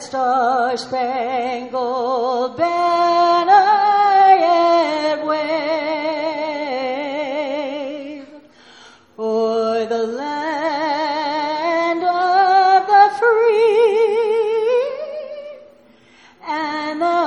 that star spangled banner yet wave o'er the land of the free and the